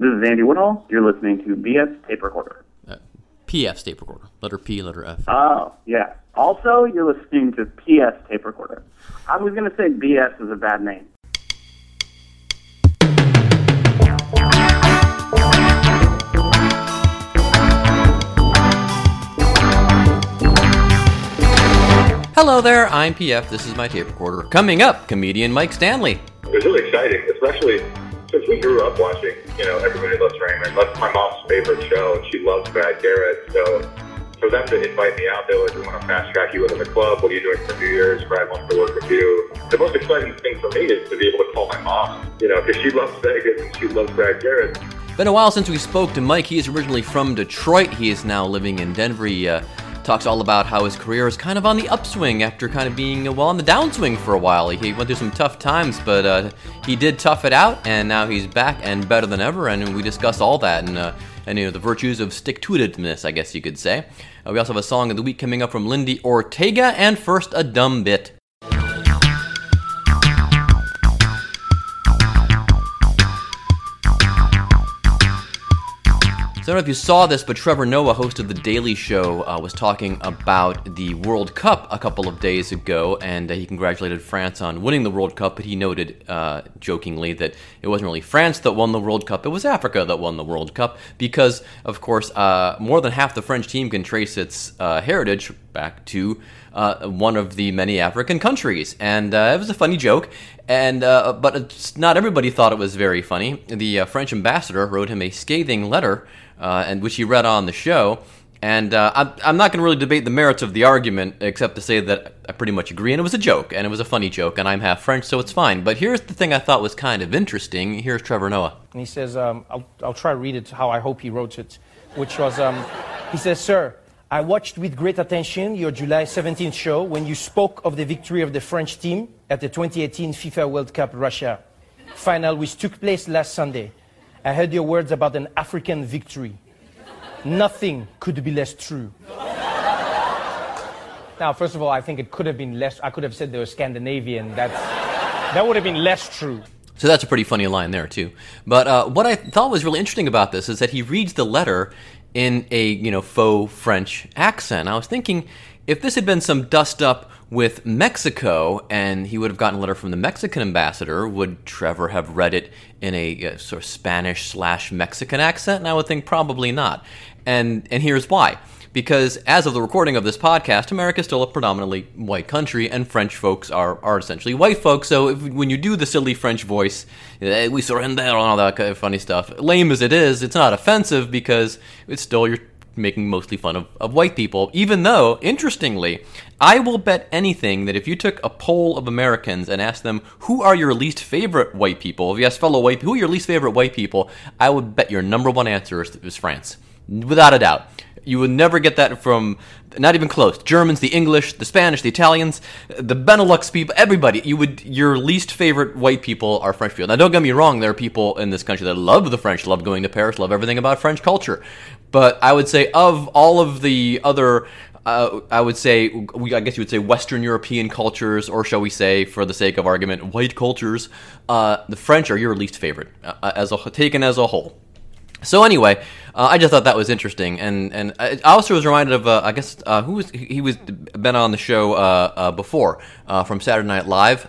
This is Andy Woodall. You're listening to BS Tape Recorder. Uh, PF tape recorder. Letter P, letter F. Oh, yeah. Also, you're listening to PS Tape Recorder. I was going to say BS is a bad name. Hello there, I'm PF. This is my tape recorder. Coming up, comedian Mike Stanley. It was really exciting, especially since we grew up watching, you know, Everybody Loves Raymond. That's my mom's favorite show, and she loves Brad Garrett. So for them to invite me out, they were like, we want to fast track you into the club. What are you doing for New Year's? Brad wants to work with you. The most exciting thing for me is to be able to call my mom, you know, because she loves Vegas and she loves Brad Garrett. Been a while since we spoke to Mike. He is originally from Detroit. He is now living in Denver. He uh, talks all about how his career is kind of on the upswing after kind of being, well, on the downswing for a while. He went through some tough times, but uh, he did tough it out, and now he's back and better than ever. And we discussed all that and, uh, and you know, the virtues of stick to itiveness, I guess you could say. Uh, we also have a song of the week coming up from Lindi Ortega, and first, a dumb bit. Don't know if you saw this, but Trevor Noah, host of The Daily Show, uh, was talking about the World Cup a couple of days ago, and uh, he congratulated France on winning the World Cup. But he noted uh, jokingly that it wasn't really France that won the World Cup; it was Africa that won the World Cup because, of course, uh, more than half the French team can trace its uh, heritage back to uh, one of the many African countries, and uh, it was a funny joke. And uh, but not everybody thought it was very funny. The uh, French ambassador wrote him a scathing letter, uh, and which he read on the show. And uh, I'm, I'm not going to really debate the merits of the argument, except to say that I pretty much agree. And it was a joke, and it was a funny joke, and I'm half French, so it's fine. But here's the thing I thought was kind of interesting. Here's Trevor Noah. And he says, um, I'll, I'll try to read it how I hope he wrote it, which was, um, he says, Sir, I watched with great attention your July 17th show when you spoke of the victory of the French team at the 2018 FIFA World Cup Russia final, which took place last Sunday. I heard your words about an African victory. Nothing could be less true. Now, first of all, I think it could have been less. I could have said they were Scandinavian. That's, that would have been less true. So that's a pretty funny line there too. But uh, what I thought was really interesting about this is that he reads the letter in a you know faux French accent. I was thinking if this had been some dust up with Mexico and he would have gotten a letter from the Mexican ambassador, would Trevor have read it in a uh, sort of Spanish slash Mexican accent? And I would think probably not. And and here's why. Because as of the recording of this podcast, America is still a predominantly white country, and French folks are, are essentially white folks. So if, when you do the silly French voice, eh, we surrender and all that kind of funny stuff, lame as it is, it's not offensive because it's still you're making mostly fun of, of white people. Even though, interestingly, I will bet anything that if you took a poll of Americans and asked them who are your least favorite white people, if you asked fellow white who are your least favorite white people, I would bet your number one answer is, is France, without a doubt. You would never get that from, not even close. Germans, the English, the Spanish, the Italians, the Benelux people, everybody. You would, your least favorite white people are French people. Now, don't get me wrong. There are people in this country that love the French, love going to Paris, love everything about French culture. But I would say of all of the other uh, I would say, I guess you would say Western European cultures, or shall we say, for the sake of argument, white cultures. Uh, the French are your least favorite, uh, as a, taken as a whole. So anyway, uh, I just thought that was interesting, and and I also was reminded of uh, I guess uh, who was he was been on the show uh, uh, before uh, from Saturday Night Live.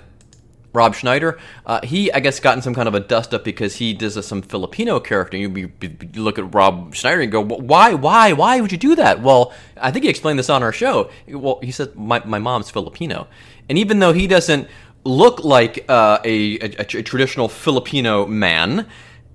Rob Schneider, uh, he I guess got in some kind of a dust up because he does a, some Filipino character. You, you, you look at Rob Schneider and go, why, why, why would you do that? Well, I think he explained this on our show. Well, he said my my mom's Filipino, and even though he doesn't look like uh, a, a, a traditional Filipino man,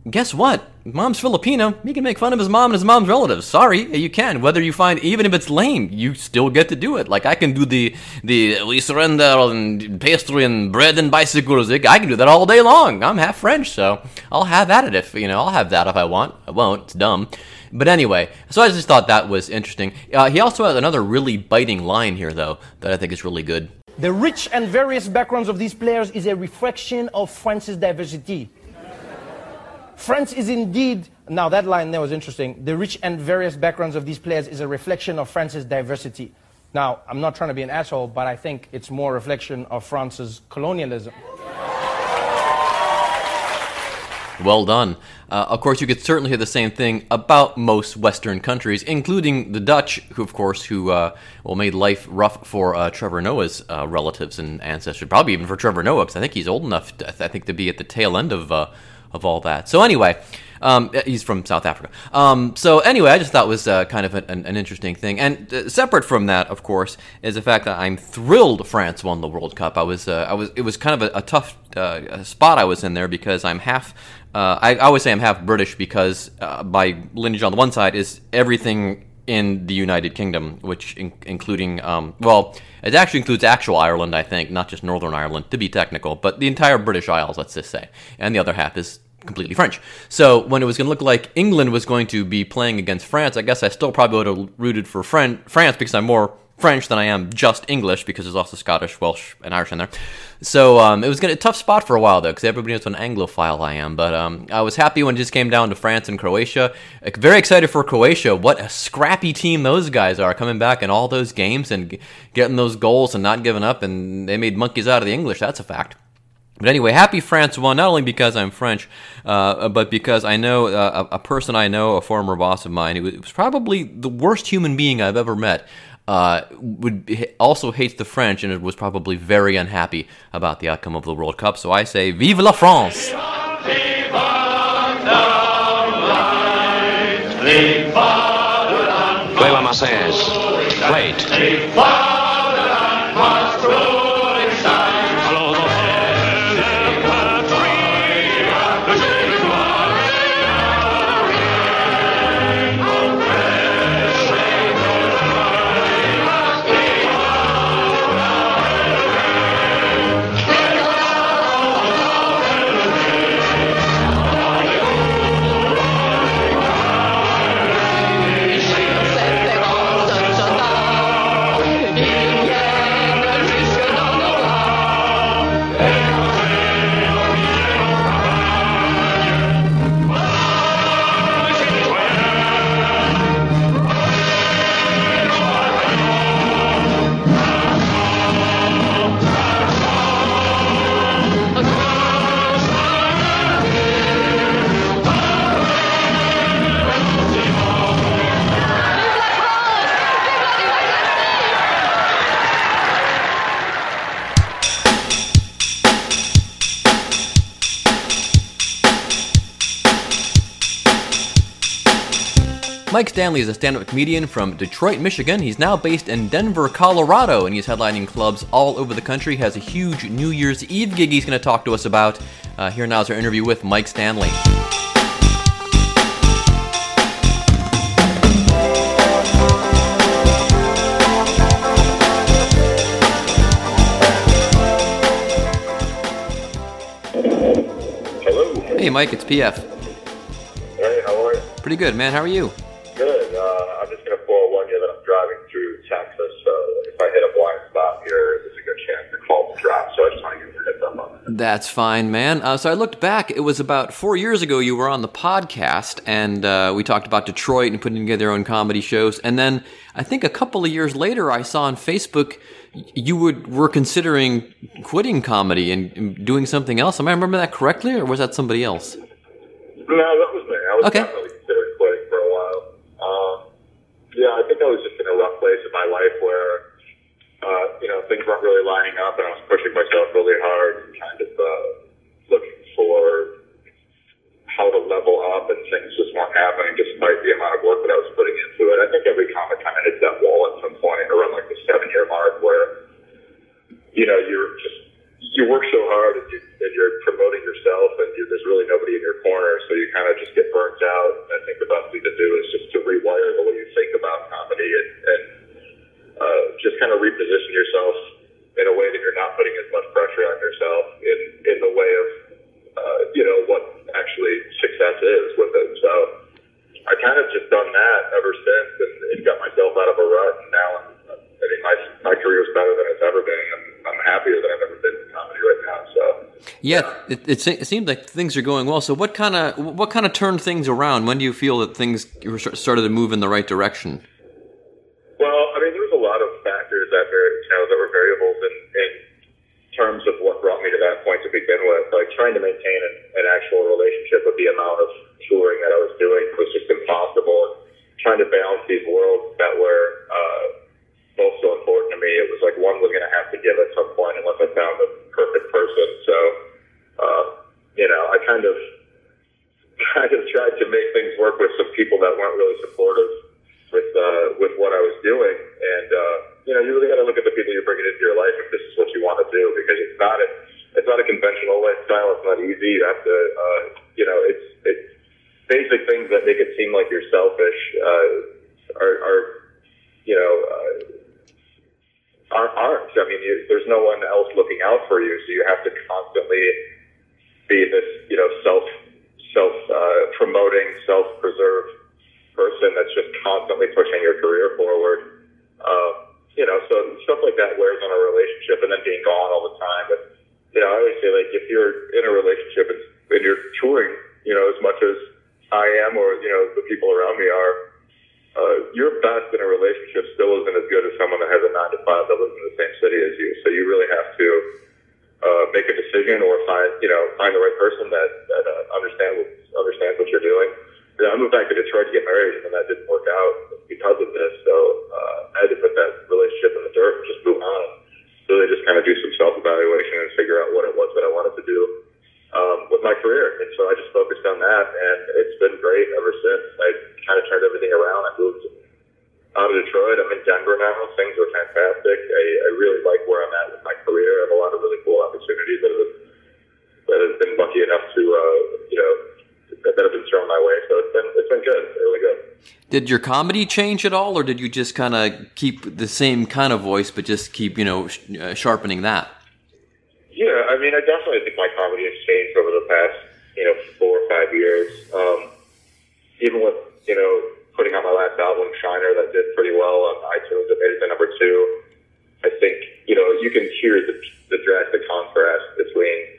guess what? Mom's Filipino. You can make fun of his mom and his mom's relatives. Sorry, you can. Whether you find even if it's lame, you still get to do it. Like I can do the the we surrender and pastry and bread and bicycles. I can do that all day long. I'm half French, so I'll have at it if you know. I'll have that if I want. I won't. It's dumb. But anyway, so I just thought that was interesting. Uh, he also has another really biting line here, though, that I think is really good. The rich and various backgrounds of these players is a reflection of France's diversity. France is indeed, now that line there was interesting. The rich and various backgrounds of these players is a reflection of France's diversity. Now, I'm not trying to be an asshole, but I think it's more reflection of France's colonialism. Well done. Uh, of course, you could certainly hear the same thing about most Western countries, including the Dutch, who, of course, who uh, well made life rough for uh, Trevor Noah's uh, relatives and ancestors. Probably even for Trevor Noah, because I think he's old enough, to, I think, to be at the tail end of uh, of all that. So anyway, um, he's from South Africa. Um, so anyway, I just thought was uh, kind of an, an, interesting thing. And uh, separate from that, of course, is the fact that I'm thrilled France won the World Cup. I was, uh, I was, it was kind of a, a tough uh, spot I was in there because I'm half. Uh, I, I, always say I'm half British because uh, my lineage on the one side is everything in the United Kingdom, which in, including um, well, it actually includes actual Ireland, I think, not just Northern Ireland to be technical, but the entire British Isles, let's just say, and the other half is completely French. So when it was going to look like England was going to be playing against France, I guess I still probably would have rooted for Fran- France because I'm more French than I am just English because there's also Scottish, Welsh, and Irish in there. So um, it was gonna, a tough spot for a while though because everybody knows what an Anglophile I am. But um, I was happy when it just came down to France and Croatia. Very excited for Croatia. What a scrappy team those guys are coming back in all those games and getting those goals and not giving up. And they made monkeys out of the English. That's a fact. But anyway, happy France won, not only because I'm French, uh, but because I know uh, a, person I know, a former boss of mine, who was probably the worst human being I've ever met, uh, would also hates the French and was probably very unhappy about the outcome of the World Cup. So I say, Vive la France! Play la it. Mike Stanley is a stand up comedian from Detroit, Michigan. He's now based in Denver, Colorado, and he's headlining clubs all over the country. He has a huge New Year's Eve gig he's going to talk to us about. Uh, here now is our interview with Mike Stanley. Hello. Hey, Mike, it's PF. Hey, how are you? Pretty good, man. How are you? Good. Uh, I'm just going to forewarn you that I'm driving through Texas, so if I hit a blind spot here, there's a good chance the call will drop. So I just want to give you a heads up on that. That's fine, man. Uh, so I looked back. It was about four years ago you were on the podcast, and uh, we talked about Detroit and putting together their own comedy shows. And then I think a couple of years later, I saw on Facebook you would were considering quitting comedy and, doing something else. Am I remember that correctly, or was that somebody else? No, that was me. I was Okay. definitely considering quitting for a while. Um, yeah, I think I was just in a rough place in my life where, uh, you know, things weren't really lining up, and I was pushing myself really hard, and kind of uh, looking for how to level up, and things just weren't happening despite the amount of work that I was putting into it. I think every comic kind of hits that wall at some point around like the seven-year mark where, you know, you're just you work so hard and, you, and you're promoting yourself and you, there's really nobody in your corner, so you kind of just get burnt out. I think the best thing to do is just to rewire the way you think about comedy and, and uh, just kind of reposition yourself in a way that you're not putting as much pressure on yourself in, in the way of, uh, you know, what actually success is with it. So I kind of just done that ever since and, and got myself out of a rut. And now I'm, I mean, my, my career is better than it's ever been. I'm, I'm happier than I've ever been in comedy right now. So. Yeah, it, it, se- it seems like things are going well. So, what kind of what kind of turned things around? When do you feel that things started to move in the right direction? Well, I mean, there was a lot of factors that were, you know, that were variables in, in terms of what brought me to that point to begin with. Like trying to maintain an, an actual relationship with the amount of touring that I was doing was just impossible. And trying to balance these worlds that were uh, both so important to me, it was like one was going to have to give at some point unless I found the perfect person. So, uh, you know, I kind of kind of tried to make things work with some people that weren't really supportive with uh, with what I was doing, and uh, you know, you really got to look at the people you're bringing into your life if this is what you want to do, because it's not a it's not a conventional lifestyle. It's not easy. You have to, uh, you know, it's it's basic things that make it seem like you're selfish uh, are, are you know. Uh, aren't, aren't. I mean, you, there's no one else looking out for you, so you have to constantly be this, you know, self self uh, promoting, self preserve person that's just constantly pushing your career forward. Uh, you know, so stuff like that wears on a relationship, and then being gone all the time. But you know, I always say like if you're in a relationship and, you're touring, you know, as much as I am, or you know, the people around me are, uh, your best in a relationship still isn't as good as someone that has a nine to five that lives in the same city as you. So you really have to uh, make a decision or find, you know, find the right person that that uh, understand understands what you're doing. You know, I moved back to Detroit to get married, and that didn't work out because of this. So uh, I had to put that relationship in the dirt and just move on. Really, just kind of do some self evaluation and figure out what it was that I wanted to do um, with my career. And so I just focused on that, and it's been great ever since. I kind of turned everything around. I moved out of Detroit. I'm in Denver now. Things are fantastic. I, I really like where I'm at with my career. I have a lot of really cool opportunities that have, that have been lucky enough to, uh, you know, that have been thrown my way. So it's been it's been good, really good. Did your comedy change at all, or did you just kind of keep the same kind of voice, but just keep you know sh- uh, sharpening that? Yeah, I mean, I definitely think my comedy has changed over the past, you know, four or five years. Um, even with, you know, putting out my last album, Shiner, that did pretty well on iTunes. It made it to number two. I think, you know, you can hear the, the drastic contrast between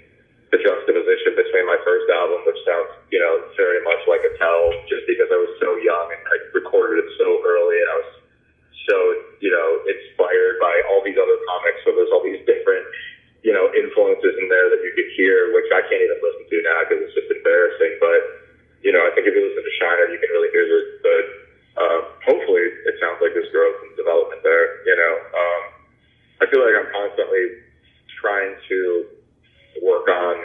the juxtaposition between my first album, which sounds, you know, very much like a tell, just because I was so young and I recorded it so early and I was so, you know, inspired by all these other comics. So there's all these different you know, influences in there that you could hear, which I can't even listen to now because it's just embarrassing. But, you know, I think if you listen to Shiner, you can really hear the, the uh, hopefully it sounds like there's growth and development there, you know. Um, I feel like I'm constantly trying to work on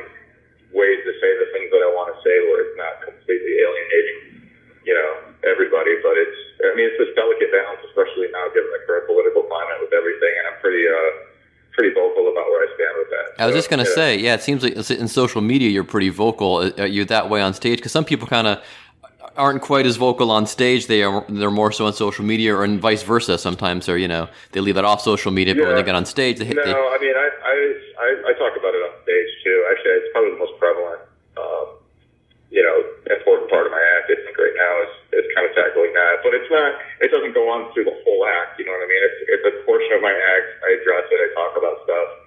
ways to say the things that I want to say where it's not completely alienating, you know, everybody. But it's, I mean, it's this delicate balance, especially now given the current political climate with everything. And I'm pretty, uh, pretty vocal about where I stand with that. I was just gonna yeah. say, yeah, it seems like in social media you're pretty vocal. Are you that way on stage? Because some people kind of aren't quite as vocal on stage. They are they're more so on social media, or and vice versa. Sometimes they're you know they leave that off social media, but when they get on stage, they, No, they I mean, I, I, I, I talk about it on stage too. Actually, it's probably the most prevalent, um, you know, important part of my act. I think right now is, is kind of tackling that, but it's not. It doesn't go on through the whole act. You know what I mean? It's, it's a portion of my act. I address it. I talk about stuff.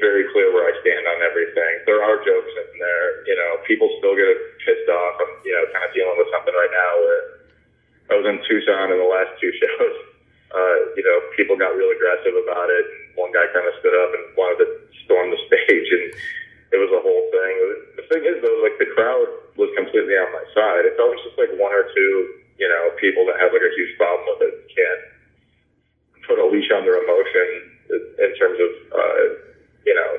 Very clear where I stand on everything. There are jokes in there. You know, people still get pissed off. I'm, you know, kind of dealing with something right now where I was in Tucson in the last two shows. Uh, you know, people got real aggressive about it. One guy kind of stood up and wanted to storm the stage, and it was a whole thing. The thing is, though, like the crowd was completely on my side. It's always just like one or two, you know, people that have like a huge problem with it can't put a leash on their emotion in terms of, uh, you know,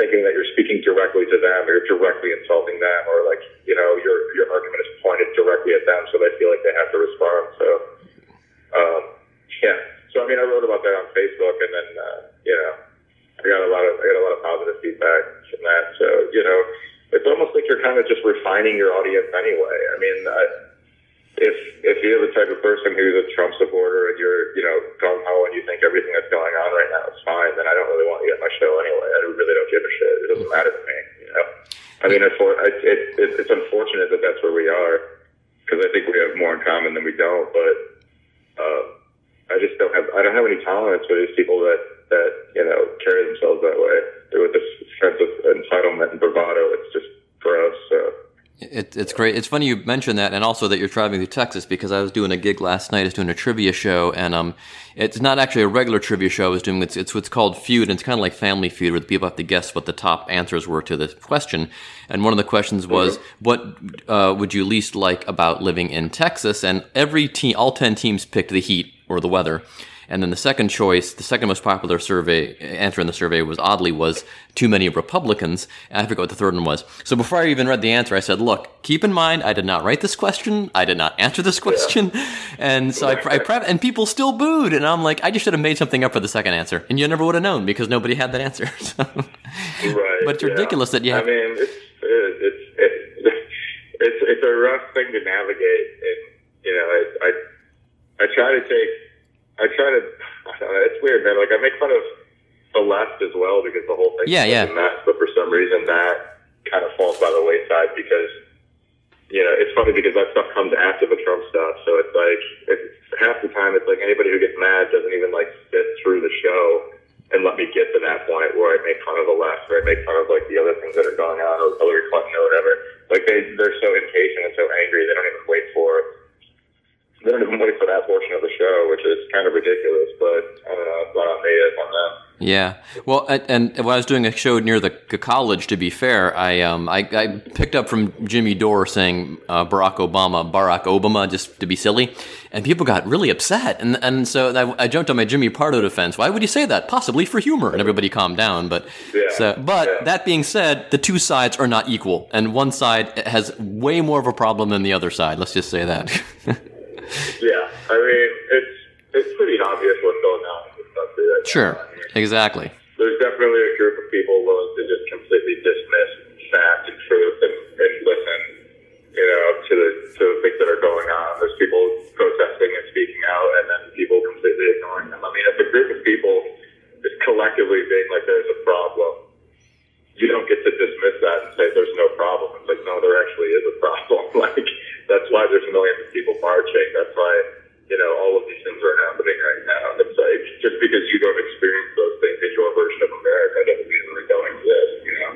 thinking that you're speaking directly to them or you're directly insulting them or like, you know, your your argument is pointed directly at them so they feel like they have to respond. So, um, yeah. So I mean, I wrote about that on Facebook, and then uh, you know, I got a lot of I got a lot of positive feedback from that. So you know, it's almost like you're kind of just refining your audience anyway. I mean, I, if if you're the type of person who's a Trump supporter and you're you know gung ho and you think everything that's going on right now is fine, then I don't really want you at my show anyway. I really don't give a shit. It doesn't matter to me. You know, I mean, it's it, it, it, it's unfortunate that that's where we are because I think we have more in common than we don't. But uh, I just don't have I don't have any tolerance for these people that that you know carry themselves that way with this sense of entitlement and bravado. It's just gross. So It, it's great. It's funny you mentioned that, and also that you're traveling through Texas because I was doing a gig last night. I was doing a trivia show, and um, it's not actually a regular trivia show. I was doing it's, it's what's called Feud, and it's kind of like Family Feud, where the people have to guess what the top answers were to the question. And one of the questions was, "What uh, would you least like about living in Texas?" And every team, all ten teams, picked the heat or the weather. And then the second choice, the second most popular survey answer in the survey was oddly was too many Republicans. And I forget what the third one was. So before I even read the answer, I said, "Look, keep in mind, I did not write this question. I did not answer this question." And so I, I prep, and people still booed, and I'm like, I just should have made something up for the second answer, and you never would have known because nobody had that answer. So. Right. But it's yeah. ridiculous that you have. I mean, it's it's it's it's it's a rough thing to navigate, and you know, I I, I try to take, I try to. I know, it's weird, man. Like I make fun of the left as well because the whole thing Yeah, yeah. mess, but for some reason that kind of falls by the wayside because you know, it's funny because that stuff comes after the Trump stuff. So it's like, it's, half the time, it's like anybody who gets mad doesn't even like sit through the show and let me get to that point where I make fun of the left or I make fun of like the other things that are going on or Hillary Clinton or whatever. Like they, they're so impatient and so angry, they don't even wait for, they don't even wait for that portion of the show, which is kind of ridiculous, but I don't know, not on me, it's on them. Yeah. Well, and, and when I was doing a show near the, the college, to be fair, I um I, I picked up from Jimmy Dore saying uh, Barack Obama, Barack Obama, just to be silly, and people got really upset, and and so I, I jumped on my Jimmy Pardo defense. Why would you say that? Possibly for humor, and everybody calmed down. But Yeah, so, but yeah. that being said, the two sides are not equal, and one side has way more of a problem than the other side. Let's just say that. Yeah, I mean, it's, it's pretty obvious what's going on in this country right now. sure. I mean, Exactly. there's definitely a group of people willing to just completely dismiss fact and truth and, and listen, you know, to the to the things that are going on. There's people protesting and speaking out, and then people completely ignoring them. I mean, if a group of people is collectively being like, "There's a problem," you don't get to dismiss that and say there's no problem. It's like, no, there actually is a problem. like that's why there's millions of people marching. That's why you know all of these things are happening right now. It's like just because you don't experience those things in your version of America doesn't mean they don't exist. You know.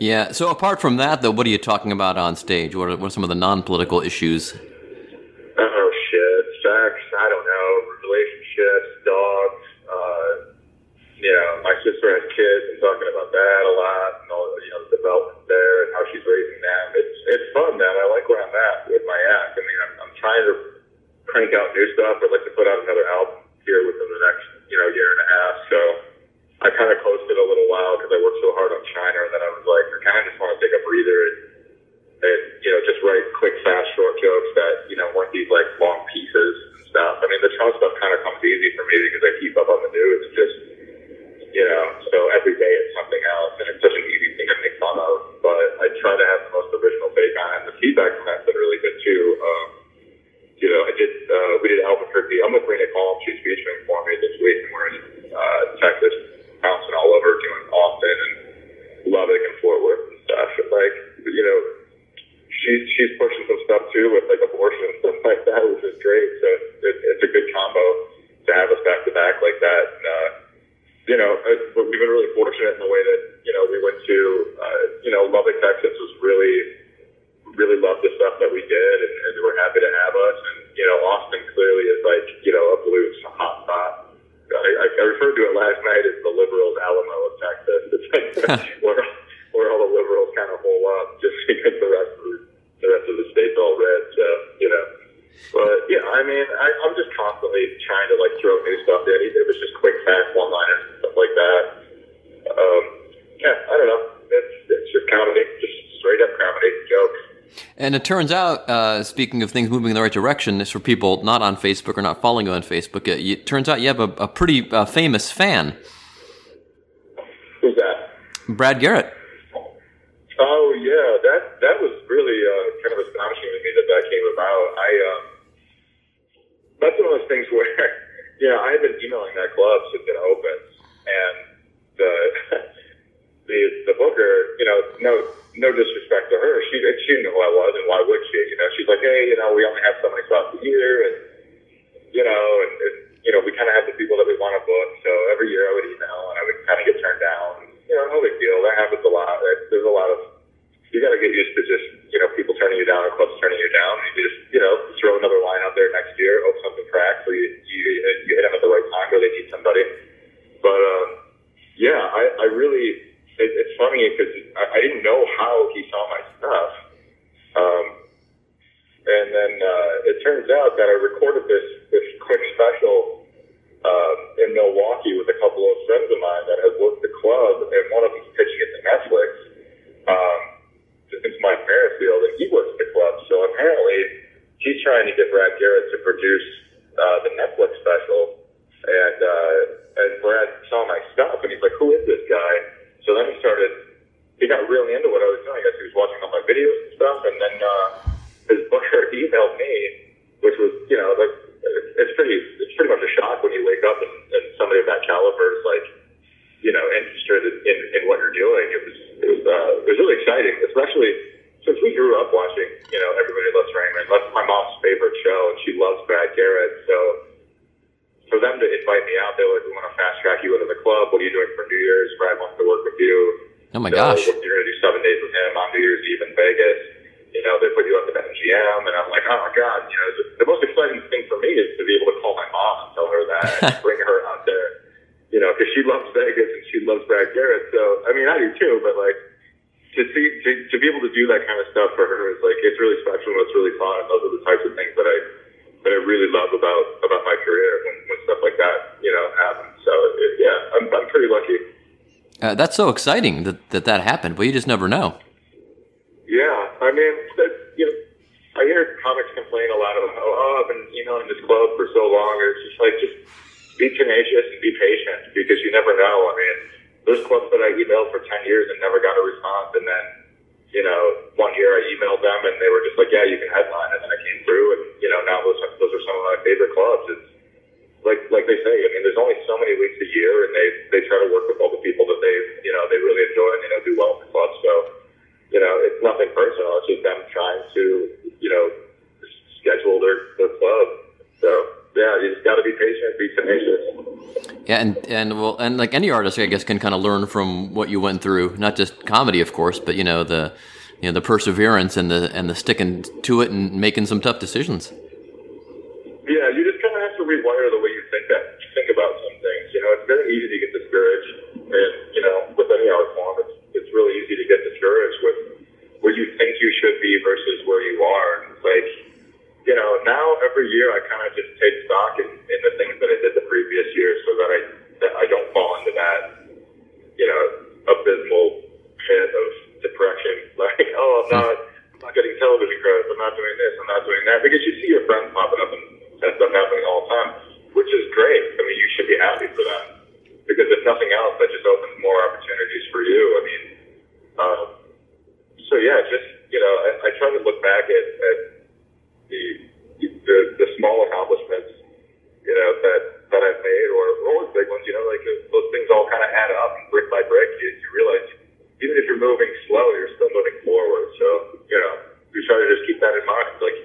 Yeah. So apart from that, though, what are you talking about on stage? What are, what are some of the non-political issues? Oh shit, sex. I don't know. Relationships, dogs. My sister has kids and talking about that a lot, and all you know the development there and how she's raising them. It's it's fun, man. I like where I'm at with my act. I mean, I'm, I'm trying to crank out new stuff. I'd like to put out another album here within the next you know year and a half. So I kind of coasted a little while because I worked so hard on Shiner, and then I was like, I kind of just want to take a breather and and you know just write quick, fast, short jokes that you know weren't these like long pieces and stuff. I mean, the Trump stuff kind of comes easy for me because I keep up on the news. It's just you know, so every day it's something else, and it's such an easy thing to make fun of. But I try to have the most original take on it. And the feedback from that's been really good too. Um, you know, I did uh, we did Albuquerque. I'm with Rena Calm. She's featuring for me this week, and we're in uh, Texas, bouncing all over, doing Austin and Lubbock and Fort Worth and stuff. And like, you know, she's she's pushing some stuff too with like abortion and stuff like that, which is great. So it, it's a good combo to have us back to back like that. And, uh, you know, uh, but we've been really fortunate in the way that you know we went to, uh, you know, Lubbock, Texas was really, really loved the stuff that we did, and, and they were happy to have us. And you know, Austin clearly is like you know a blues hot spot. I, I, I referred to it last night as the liberals Alamo of Texas. It's like where where all the liberals kind of hole up just because the rest of the, the rest of the state's all red. So you know. But yeah, I mean, I, I'm just constantly trying to like throw new stuff in. Even if it's just quick, fast one-liners and stuff like that. Um, yeah, I don't know. It's it's just comedy, just straight up comedy jokes. And it turns out, uh, speaking of things moving in the right direction, this for people not on Facebook or not following you on Facebook. It, it turns out you have a, a pretty uh, famous fan, Who's that? Brad Garrett. Oh yeah, that that was really uh, kind of astonishing to me that that came about. I um, that's one of those things where, yeah, I had been emailing that club since it opened, and the the the booker, you know, no no disrespect to her, she she knew who I was and why would she? You know, she's like, hey, you know, we only have so many spots a year, and you know, and, and you know, we kind of have the people that we want to book. So every year I would email and I would kind of get turned down. You know, no big deal. That happens a lot. There's a lot of you got to get used to just you know people turning you down or clubs turning you down. You just you know throw another line out there next year, hope something cracks, or you you, you hit them at the right time where they need somebody. But um, yeah, I, I really it, it's funny because I, I didn't know how he saw my stuff. Um, and then uh, it turns out that I recorded this this quick special uh, in Milwaukee with a couple of friends of mine that had worked the club, and one of them's pitching it to Netflix. Um, it's Mike Merrifield, and he works the club. So apparently, he's trying to get Brad Garrett to produce uh, the Netflix special Uh, that's so exciting that, that that happened, but you just never know. Yeah, I mean, you know, I hear comics complain a lot about, oh, oh, I've been emailing this club for so long. It's just like, just be tenacious and be patient because you never know. I mean, there's clubs that I emailed for 10 years and never got a response. And then, you know, one year I emailed them and they were just like, yeah, you can headline. And then I came through and, you know, now those, those are some of my favorite clubs. It's like, like they say, I mean, there's only so many weeks a year and they, they try to work with all the people that they, you know, they really enjoy and, you know, do well in the club. So, you know, it's nothing personal. It's just them trying to, you know, schedule their, their club. So, yeah, you just got to be patient, be tenacious. Yeah, and and well, and like any artist, I guess, can kind of learn from what you went through. Not just comedy, of course, but you know the, you know the perseverance and the and the sticking to it and making some tough decisions. Yeah, you just kind of have to rewire the way you think that think about some things. You know, it's very easy to get discouraged, and you know, with any art form, it's it's really easy to get discouraged with where you think you should be versus where you are. And it's like, you know, now every year I kind of just take stock in, in the things that I did the previous year, so that I that I don't fall into that, you know, abysmal pit of depression. Like, oh, I'm not, I'm not getting television credits. I'm not doing this. I'm not doing that. Because you see your friends popping up and, and stuff happening all the time, which is great. I mean, you should be happy for them. Because if nothing else, that just opens more opportunities for you. I mean, um, so yeah, just you know, I, I try to look back at, at the, the the small accomplishments, you know, that that I've made, or or the big ones. You know, like uh, those things all kind of add up, and brick by brick, you, you realize even if you're moving slow, you're still moving forward. So you know, we try to just keep that in mind. Like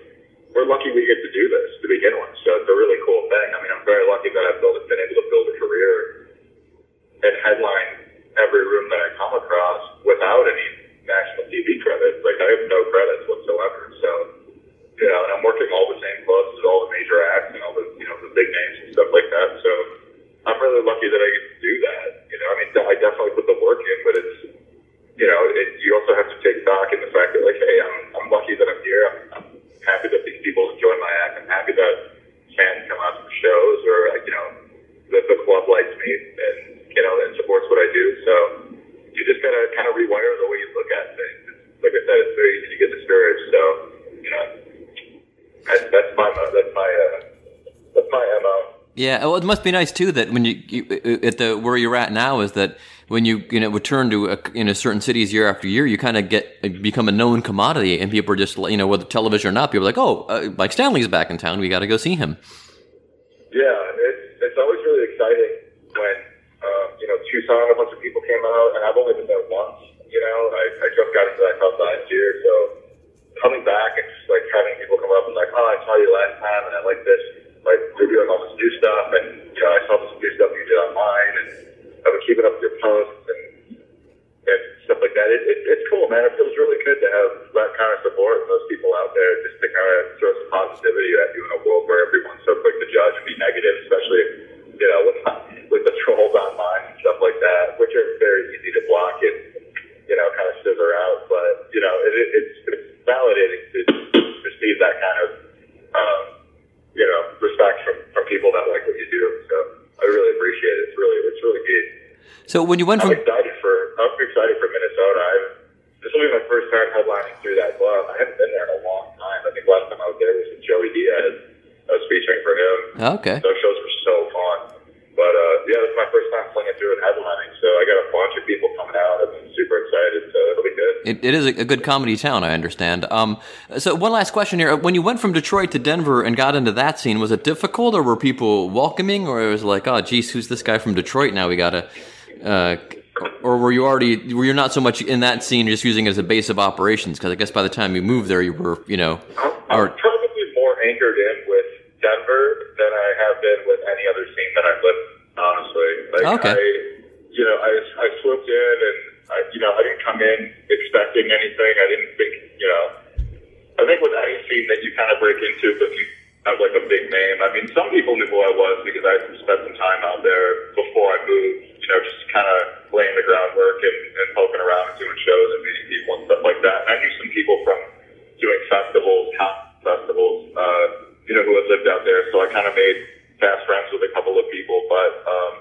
we're lucky we get to do this to begin with, so it's a really cool thing. I mean, I'm very lucky that I've built, been able to build a career and headline every room that I come across without any national TV credits. Like I have no credits whatsoever. So, you know, and I'm working all the same clubs as all the major acts and all the, you know, the big names and stuff like that. So I'm really lucky that I get to do that. You know, I mean, I definitely put the work in, but it's, you know, it, you also have to take stock in the fact that like, hey, I'm, I'm lucky that I'm here. I'm, I'm happy that these people enjoy my act. I'm happy that fans come out to shows or, you know, that the club likes me and, you know, and supports what I do. So you just gotta kind of rewire the way you look at things. It's, like I said, it's very easy to get discouraged. So, you know, that's, that's my, that's my, uh, that's my MO. Yeah, well, it must be nice too that when you, you at the where you're at now is that when you you know return to a, you know certain cities year after year, you kind of get become a known commodity, and people are just you know whether television or not, people are like, oh, uh, Mike Stanley's back in town, we got to go see him. Yeah, and it's, it's always really exciting when, um, you know, Tucson, a bunch of people came out, and I've only been there once, you know, I, I just got into that club last year, so coming back and just like having people come up and like, oh, I saw you last time, and I like this, like, you're doing all this new stuff, and, you know, I saw this new stuff you did online, and I've been keeping up with your posts, and, and stuff like that. It, it, it's cool, man. It feels really good to have that kind of support and those people out there just to kind of throw some positivity at you in a world where everyone's so quick to judge and be negative, especially, you know, with, with the trolls online and stuff like that, which are very easy to block and, you know, kind of scissor out. But, you know, it, it, it's, it's validating to receive that kind of So when you went I'm from excited for I'm excited for Minnesota. I, this will be my first time headlining through that club. I haven't been there in a long time. I think last time I was there was with Joey Diaz. I was featuring for him. okay, Those shows were so fun. But uh, yeah, this is my first time flinging through and headlining, so I got a bunch of people coming out. I'm super excited, so it'll be good. it, it is a, a good comedy town, I understand. Um, so one last question here: When you went from Detroit to Denver and got into that scene, was it difficult, or were people welcoming, or it was like, oh, geez, who's this guy from Detroit? Now we gotta. Uh, or were you already were you not so much in that scene, just using it as a base of operations? Because I guess by the time you moved there, you were, you know, I'm, I'm probably more anchored in with Denver than I have been with any other scene that I've lived. Honestly, like Okay. I, you know, I I swooped in and I, you know, I didn't come in expecting anything. I didn't think, you know, I think with any scene that you kind of break into, if you have like a big name. I mean, some people knew who I was because I spent some time out there before I moved. You know, just kind of laying the groundwork and, and poking around and doing shows and meeting people and stuff like that. And I knew some people from doing festivals, con- festivals, uh, you know, who had lived out there. So I kind of made fast friends with a couple of people. But, um,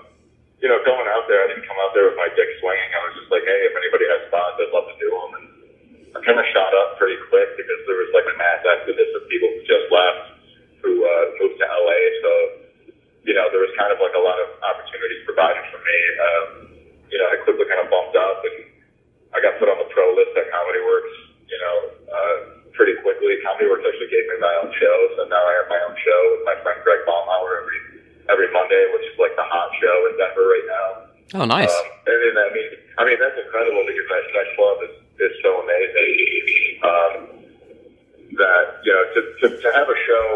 you know, going out there, I didn't come out there with my dick swinging. I was just like, hey, if anybody has spots, I'd love to do them. And I kind of shot up pretty quick because there was like a exodus of people who just left who uh, moved to LA. So, you know, there was kind of like a lot of opportunities provided for me. Um, you know, I quickly kind of bumped up and I got put on the pro list at Comedy Works, you know, uh, pretty quickly. Comedy Works actually gave me my own show. So now I have my own show with my friend Greg Baumhauer every, every Monday, which is like the hot show in Denver right now. oh, nice. Um, and then I mean, I mean that's incredible because that, that club is, is so amazing. Um, that you know, to, to to have a show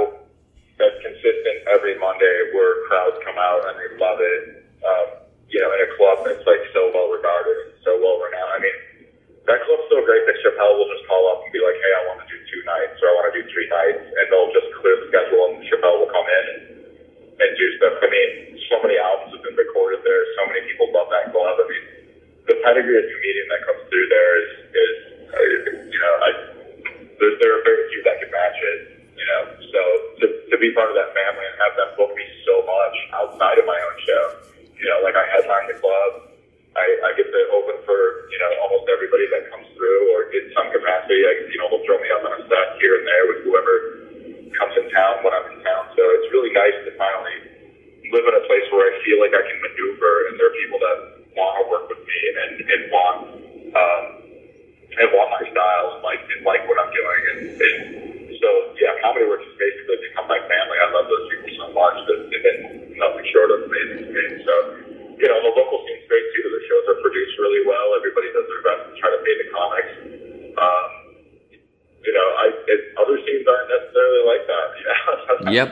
that's consistent every Monday where crowds come out and they love it. Um, you know, in a club that's like so well regarded and so well renowned. I mean, that club's so great that Chappelle will just call up and be like, "Hey, I want to do two nights or I want to do three nights," and they'll just clear the schedule and Chappelle will come in and, and do stuff. I mean, so many albums have been recorded there. So many people love that club. I mean, the pedigree of comedian that comes through there is, is uh, you know, I, there, there are very few that can match it. You know, so to, to be part of that family and have them book me so much outside of my own show, you know, like I headline the club. I, I get to open for, you know, almost everybody that comes through or in some capacity. I, you know, they'll throw me up on a set here and there with whoever comes in town when I'm in town. So it's really nice to finally live in a place where I feel like I can maneuver and there are people that want to work with me and, and want, um, and want my style and like, and like what I'm doing. And, and so, yeah, Comedy Works has basically become my family. I love those people so much that they've been nothing short of amazing to me. So, you know, the local scene's great too. The shows are produced really well. Everybody does their best to try to pay the comics. Um, you know, I it, other scenes aren't necessarily like that. You know, sometimes, Yep.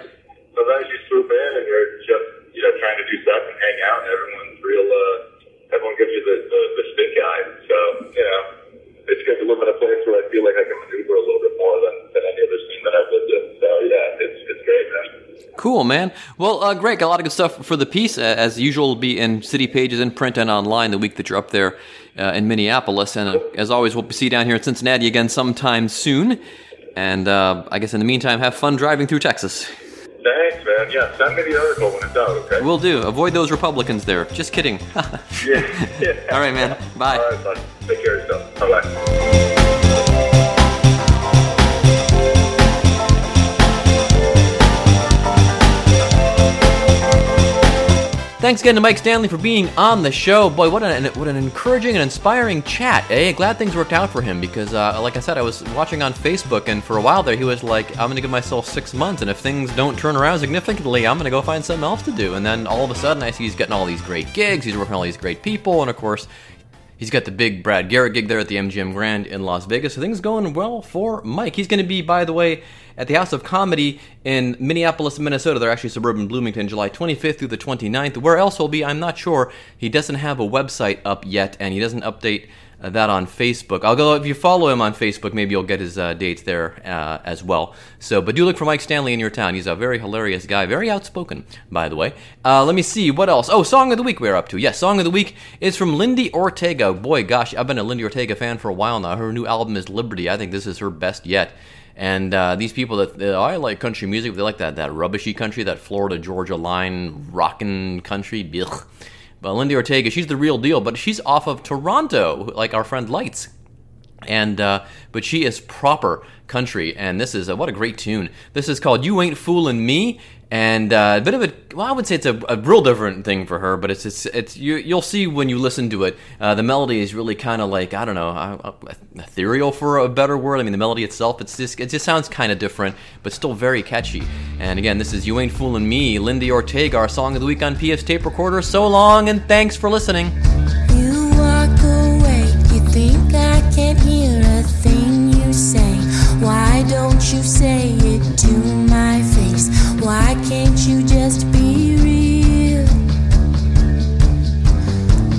Sometimes you swoop in and you're just you know trying to do stuff and hang out, and everyone's real. Uh, everyone gives you the, the the stink eye. So you know, it's good to live in a place where I feel like I can maneuver a little bit more than, than any other scene that I've lived in. So yeah, it's it's great, man. Cool, man. Well, uh, great. Got a lot of good stuff for the piece. Uh, as usual, will be in city pages, in print, and online the week that you're up there uh, in Minneapolis. And uh, as always, we'll see you down here in Cincinnati again sometime soon. And uh, I guess in the meantime, have fun driving through Texas. Thanks, man. Yeah, send me the article when it's out. Okay. We'll do. Avoid those Republicans there. Just kidding. yeah. yeah. All right, man. Bye. All right, bud. Take care of yourself. Bye bye. Thanks again to Mike Stanley for being on the show. Boy, what an what an encouraging and inspiring chat. Eh? Glad things worked out for him because, uh, like I said, I was watching on Facebook, and for a while there, he was like, "I'm to give myself six months, and if things don't turn around significantly, I'm to go find something else to do." And then all of a sudden, I see he's getting all these great gigs. He's working all these great people, and of course, He's got the big Brad Garrett gig there at the MGM Grand in Las Vegas. So things going well for Mike. He's going to be, by the way, at the House of Comedy in Minneapolis, Minnesota. They're actually suburban Bloomington, July 25th through the 29th. Where else he'll be, I'm not sure. He doesn't have a website up yet, and he doesn't update uh, that on Facebook. I'll go if you follow him on Facebook, maybe you'll get his uh, dates there uh, as well. So, but do look for Mike Stanley in your town. He's a very hilarious guy, very outspoken, by the way. Uh, let me see what else. Oh, song of the week we're up to. Yes, song of the week is from Lindi Ortega. Boy, gosh, I've been a Lindi Ortega fan for a while now. Her new album is Liberty. I think this is her best yet. And uh, these people that I like country music, they like that that rubbishy country, that Florida Georgia line rockin' country. Blech. Well, Lindi Ortega, she's the real deal, but she's off of Toronto, like our friend Lights. And uh, but she is proper country, and this is a, what a great tune. This is called "You Ain't Fooling Me," and uh, a bit of a well, I would say it's a, a real different thing for her, but it's it's, it's you, you'll see when you listen to it. Uh, the melody is really kind of like I don't know, uh, ethereal for a better word. I mean, the melody itself, it's just it just sounds kind of different, but still very catchy. And again, this is "You Ain't fooling Me," Lindi Ortega, our song of the week on PS Tape Recorder. So long, and thanks for listening. You walk away, you think I can't hear a thing you say. Why don't you say it to my be real.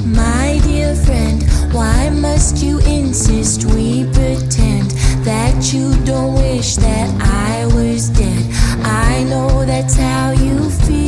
My dear friend, why must you insist we pretend that you don't wish that I was dead? I know that's how you feel.